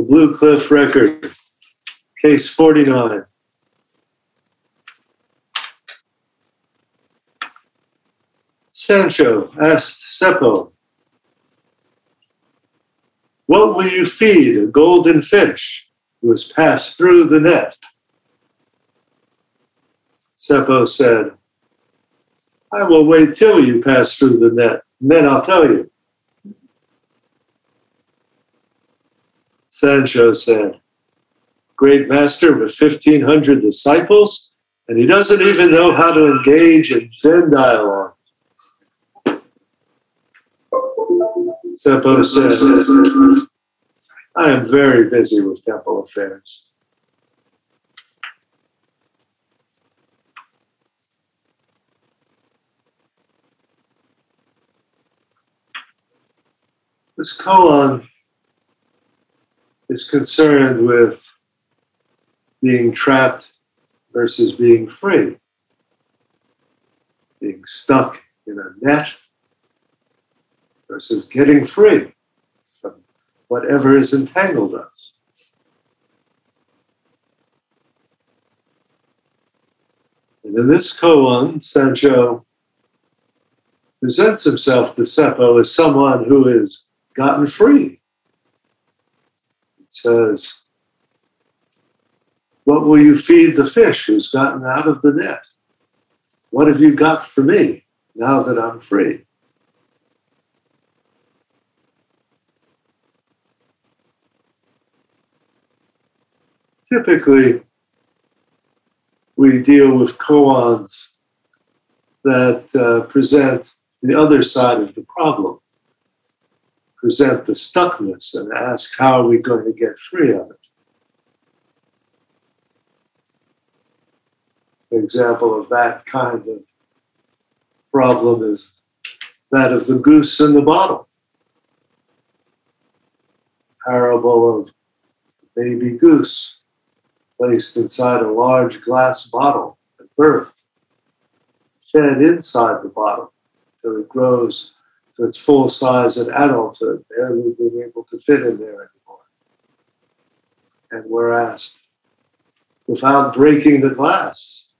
The Blue Cliff Record, case 49. Sansho asked Seppo, What will you feed a golden fish who has passed through the net? Seppo said, I will wait till you pass through the net, and then I'll tell you. Sansho said, Great master with 1,500 disciples, and he doesn't even know how to engage in Zen dialogue. Seppo said, I am very busy with temple affairs. This koan is concerned with being trapped versus being free, being stuck in a net versus getting free from whatever has entangled us. And in this koan, Sansho presents himself to Seppo as someone who has gotten free. Says, What will you feed the fish who's gotten out of the net? What have you got for me now that I'm free? typically we deal with koans that uh, present the other side of the problem, present the stuckness, and ask how are we going to get free of it. An example of that kind of problem is that of the goose in the bottle. Parable of baby goose placed inside a large glass bottle at birth, fed inside the bottle until it grows its full size and adulthood, barely being able to fit in there anymore. And we're asked, without breaking the glass,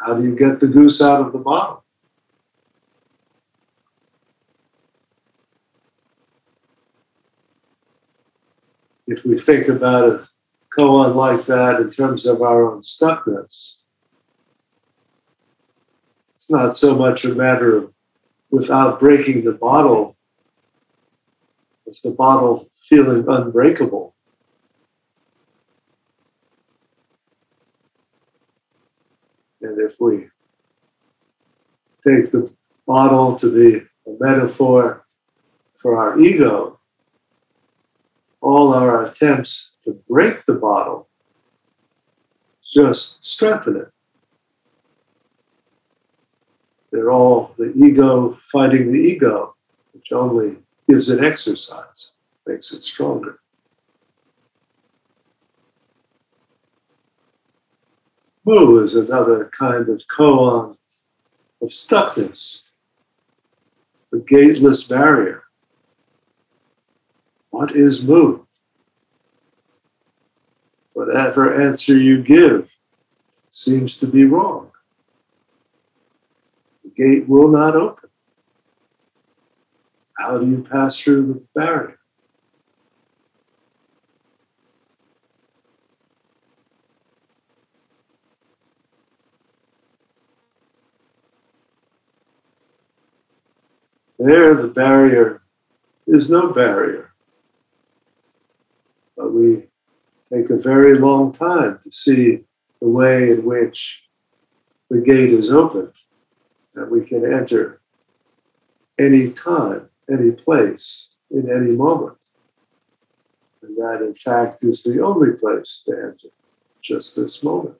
how do you get the goose out of the bottle? If we think about it koan like that in terms of our own stuckness. It's not so much a matter of without breaking the bottle, it's the bottle feeling unbreakable. And if we take the bottle to be a metaphor for our ego, all our attempts to break the bottle, just strengthen it. They're all the ego fighting the ego, which only gives it exercise, makes it stronger. Mu is another kind of koan of stuckness, the gateless barrier. What is Mu? whatever answer you give seems to be wrong. Gate will not open. How do you pass through the barrier? There, the barrier is no barrier. But we take a very long time to see the way in which the gate is opened, that we can enter any time, any place, in any moment. And that, in fact, is the only place to enter, just this moment.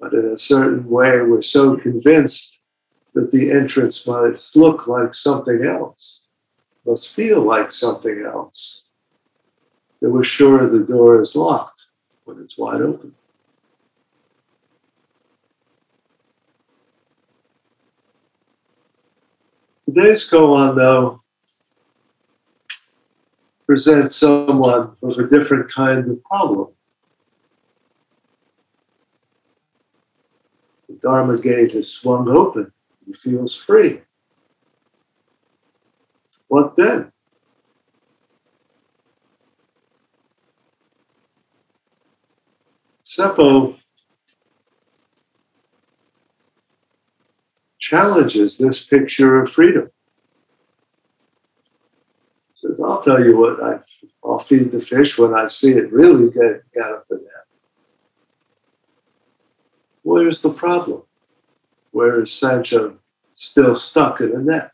But in a certain way, we're so convinced that the entrance must look like something else, must feel like something else, that we're sure the door is locked when it's wide open. Today's koan, though, presents someone with a different kind of problem. The Dharma gate is swung open. He feels free. What then? Seppo challenges this picture of freedom. Says, I'll tell you what, I, will feed the fish when I see it really get, out of the net. Where's the problem? Where is Sansho still stuck in a net?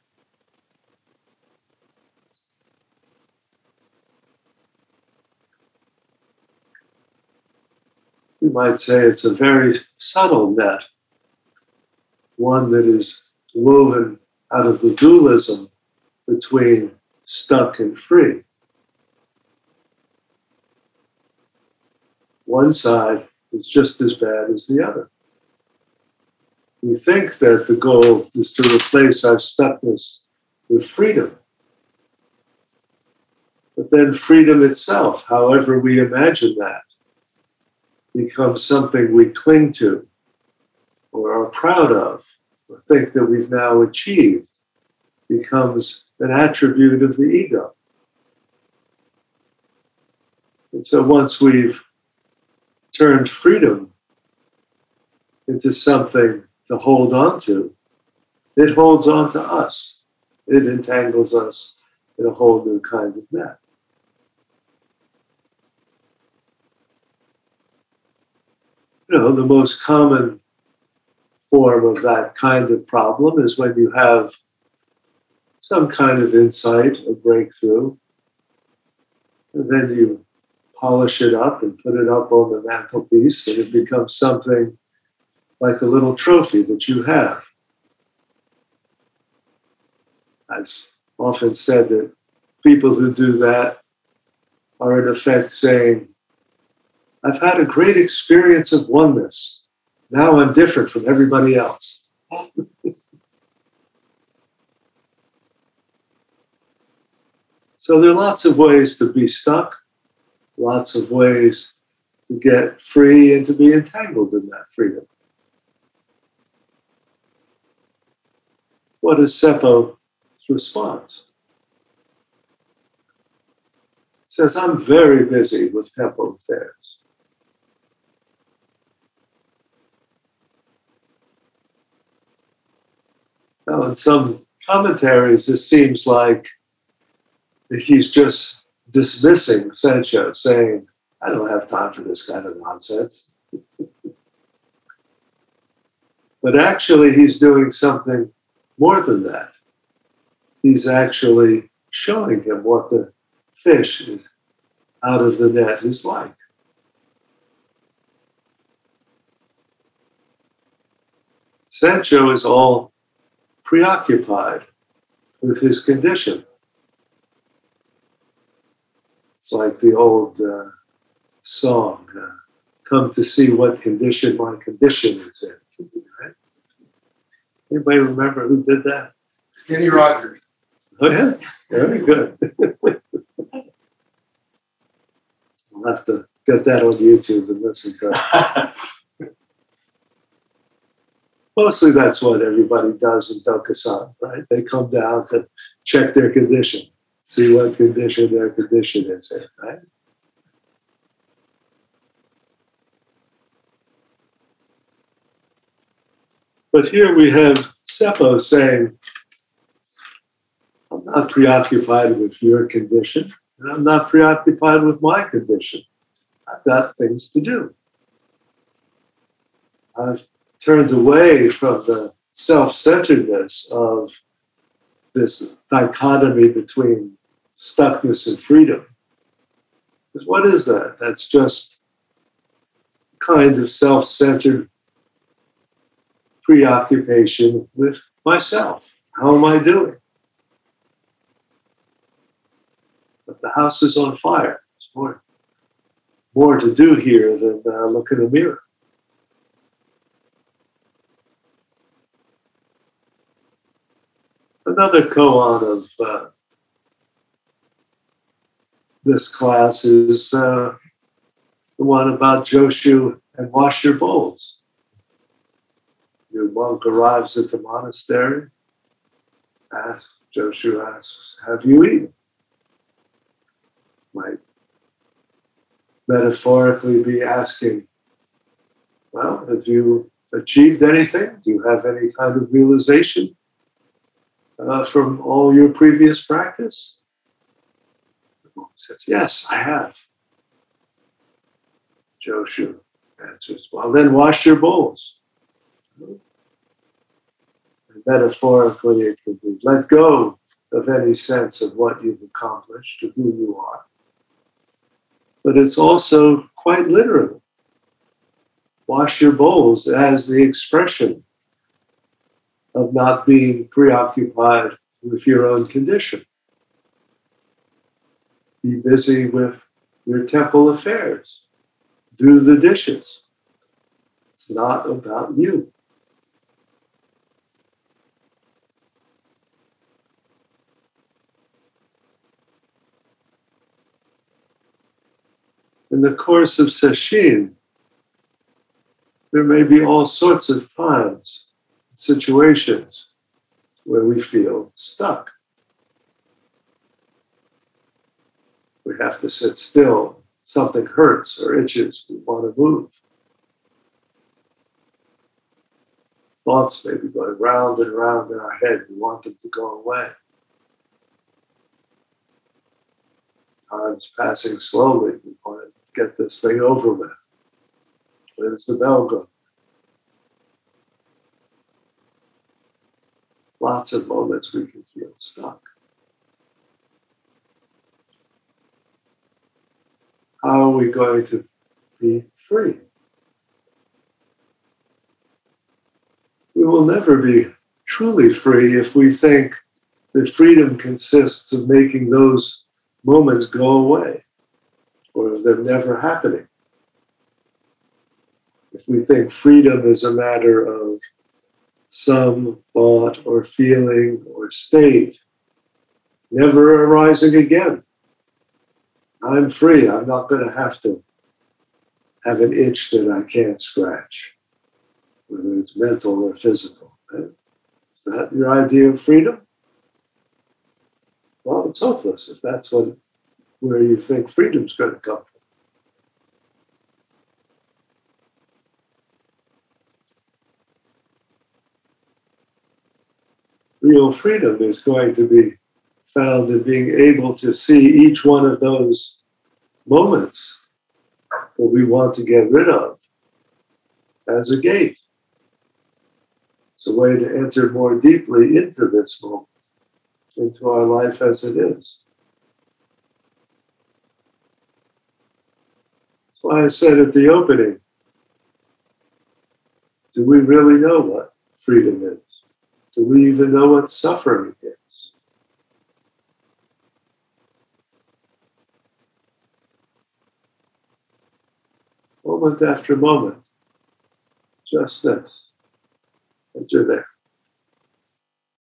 You might say it's a very subtle net one that is woven out of the dualism between stuck and free. One side is just as bad as the other. We think that the goal is to replace our stuckness with freedom. But then freedom itself, however we imagine that, becomes something we cling to or are proud of or think that we've now achieved becomes an attribute of the ego. And so once we've turned freedom into something to hold on to, it holds on to us. It entangles us in a whole new kind of net. You know, the most common form of that kind of problem is when you have some kind of insight or breakthrough, and then you polish it up and put it up on the mantelpiece, and it becomes something like a little trophy that you have. I've often said that people who do that are in effect saying, I've had a great experience of oneness. Now I'm different from everybody else. so there are lots of ways to be stuck, lots of ways to get free and to be entangled in that freedom. What is Seppo's response? Says, I'm very busy with temple affairs. Now, in some commentaries, this seems like he's just dismissing Sansho, saying, I don't have time for this kind of nonsense. but actually, he's doing something more than that. He's actually showing him what the fish is out of the net is like. Sansho is all preoccupied with his condition. It's like the old uh, song, uh, Come to see what condition my condition is in. Right? Anybody remember who did that? Kenny Rogers. Oh, yeah? Very good. I'll have to get that on YouTube and listen to it. mostly that's what everybody does in Dokusan, right? They come down to check their condition, see what condition their condition is in, right? But here we have Seppo saying, I'm not preoccupied with your condition, and I'm not preoccupied with my condition. I've got things to do. I've turned away from the self centeredness of this dichotomy between stuckness and freedom. Because what is that? That's just kind of self centered preoccupation with myself. How am I doing? But the house is on fire. There's more, more to do here than uh, look in a mirror. Another koan of uh, this class is uh, the one about Joshu and wash your bowls. Your monk arrives at the monastery, asks, Joshu asks, Have you eaten? Might metaphorically be asking, Well, have you achieved anything? Do you have any kind of realization uh, from all your previous practice? The monk says, Yes, I have. Joshu answers, Well, then wash your bowls. And metaphorically, it could be let go of any sense of what you've accomplished or who you are. But it's also quite literal. Wash your bowls as the expression of not being preoccupied with your own condition. Be busy with your temple affairs. Do the dishes. It's not about you. In the course of Sesshin, there may be all sorts of times, situations where we feel stuck. We have to sit still. Something hurts or itches. We want to move. Thoughts may be going round and round in our head. We want them to go away. Time's passing slowly. We want to get this thing over with. When's the bell go? Lots of moments we can feel stuck. How are we going to be free? We will never be truly free if we think that freedom consists of making those moments go away or of them never happening. If we think freedom is a matter of some thought or feeling or state never arising again, I'm free. I'm not going to have to have an itch that I can't scratch, whether it's mental or physical. Right? Is that your idea of freedom? Well, it's hopeless if that's what where you think freedom's going to come from. Real freedom is going to be found in being able to see each one of those moments that we want to get rid of as a gate. It's a way to enter more deeply into this moment, into our life as it is. That's why I said at the opening do we really know what freedom is? Do we even know what suffering is? Moment after moment, just this. Enter there.